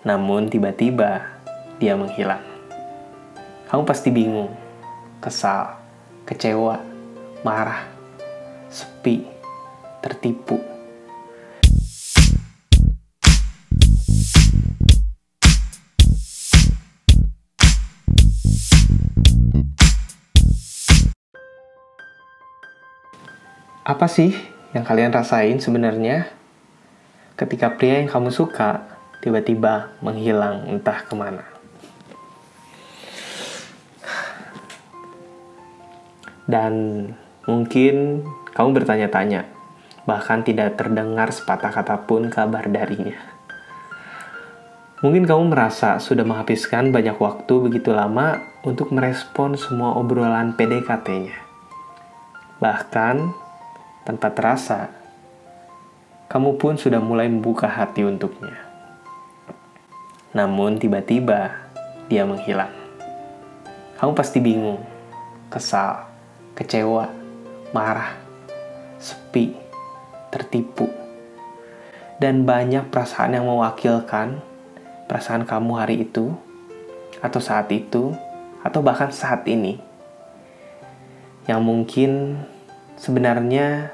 Namun tiba-tiba dia menghilang. Kamu pasti bingung, kesal, kecewa, marah, sepi, tertipu. Apa sih yang kalian rasain sebenarnya ketika pria yang kamu suka tiba-tiba menghilang entah ke mana? Dan mungkin kamu bertanya-tanya, bahkan tidak terdengar sepatah kata pun kabar darinya. Mungkin kamu merasa sudah menghabiskan banyak waktu begitu lama untuk merespon semua obrolan PDKT-nya. Bahkan, tanpa terasa, kamu pun sudah mulai membuka hati untuknya. Namun tiba-tiba dia menghilang. Kamu pasti bingung, kesal, kecewa, marah, sepi, tertipu, dan banyak perasaan yang mewakilkan perasaan kamu hari itu, atau saat itu, atau bahkan saat ini, yang mungkin sebenarnya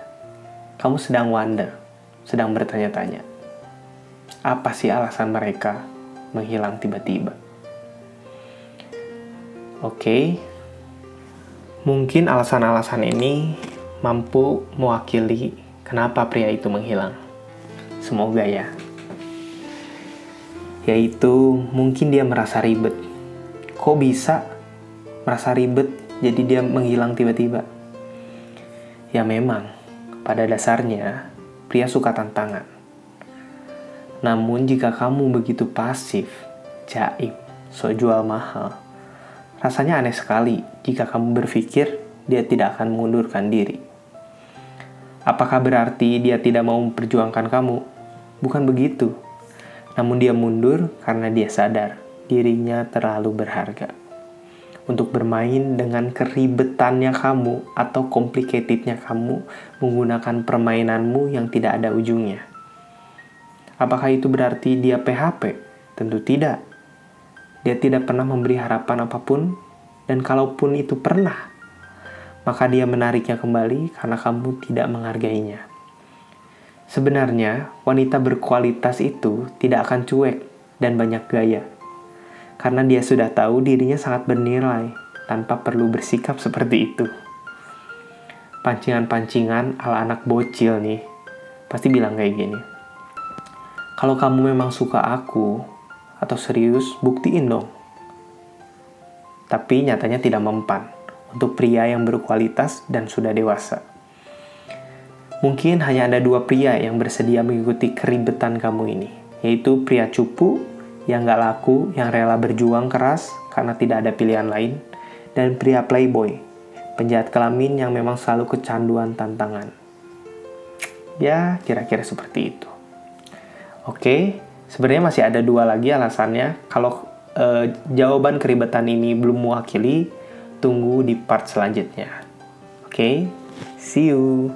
kamu sedang wonder, sedang bertanya-tanya, apa sih alasan mereka menghilang tiba-tiba? Oke, mungkin alasan-alasan ini mampu mewakili kenapa pria itu menghilang. Semoga ya yaitu mungkin dia merasa ribet. Kok bisa merasa ribet jadi dia menghilang tiba-tiba? Ya memang, pada dasarnya pria suka tantangan. Namun jika kamu begitu pasif, jaim, so jual mahal, rasanya aneh sekali jika kamu berpikir dia tidak akan mengundurkan diri. Apakah berarti dia tidak mau memperjuangkan kamu? Bukan begitu namun dia mundur karena dia sadar dirinya terlalu berharga. Untuk bermain dengan keribetannya kamu atau complicatednya kamu menggunakan permainanmu yang tidak ada ujungnya. Apakah itu berarti dia PHP? Tentu tidak. Dia tidak pernah memberi harapan apa pun, dan kalaupun itu pernah, maka dia menariknya kembali karena kamu tidak menghargainya. Sebenarnya, wanita berkualitas itu tidak akan cuek dan banyak gaya. Karena dia sudah tahu dirinya sangat bernilai tanpa perlu bersikap seperti itu. Pancingan-pancingan ala anak bocil nih, pasti bilang kayak gini. Kalau kamu memang suka aku, atau serius, buktiin dong. Tapi nyatanya tidak mempan untuk pria yang berkualitas dan sudah dewasa. Mungkin hanya ada dua pria yang bersedia mengikuti keribetan kamu ini, yaitu pria cupu yang gak laku, yang rela berjuang keras karena tidak ada pilihan lain, dan pria playboy, penjahat kelamin yang memang selalu kecanduan tantangan. Ya, kira-kira seperti itu. Oke, sebenarnya masih ada dua lagi alasannya. Kalau eh, jawaban keribetan ini belum mewakili, tunggu di part selanjutnya. Oke, see you.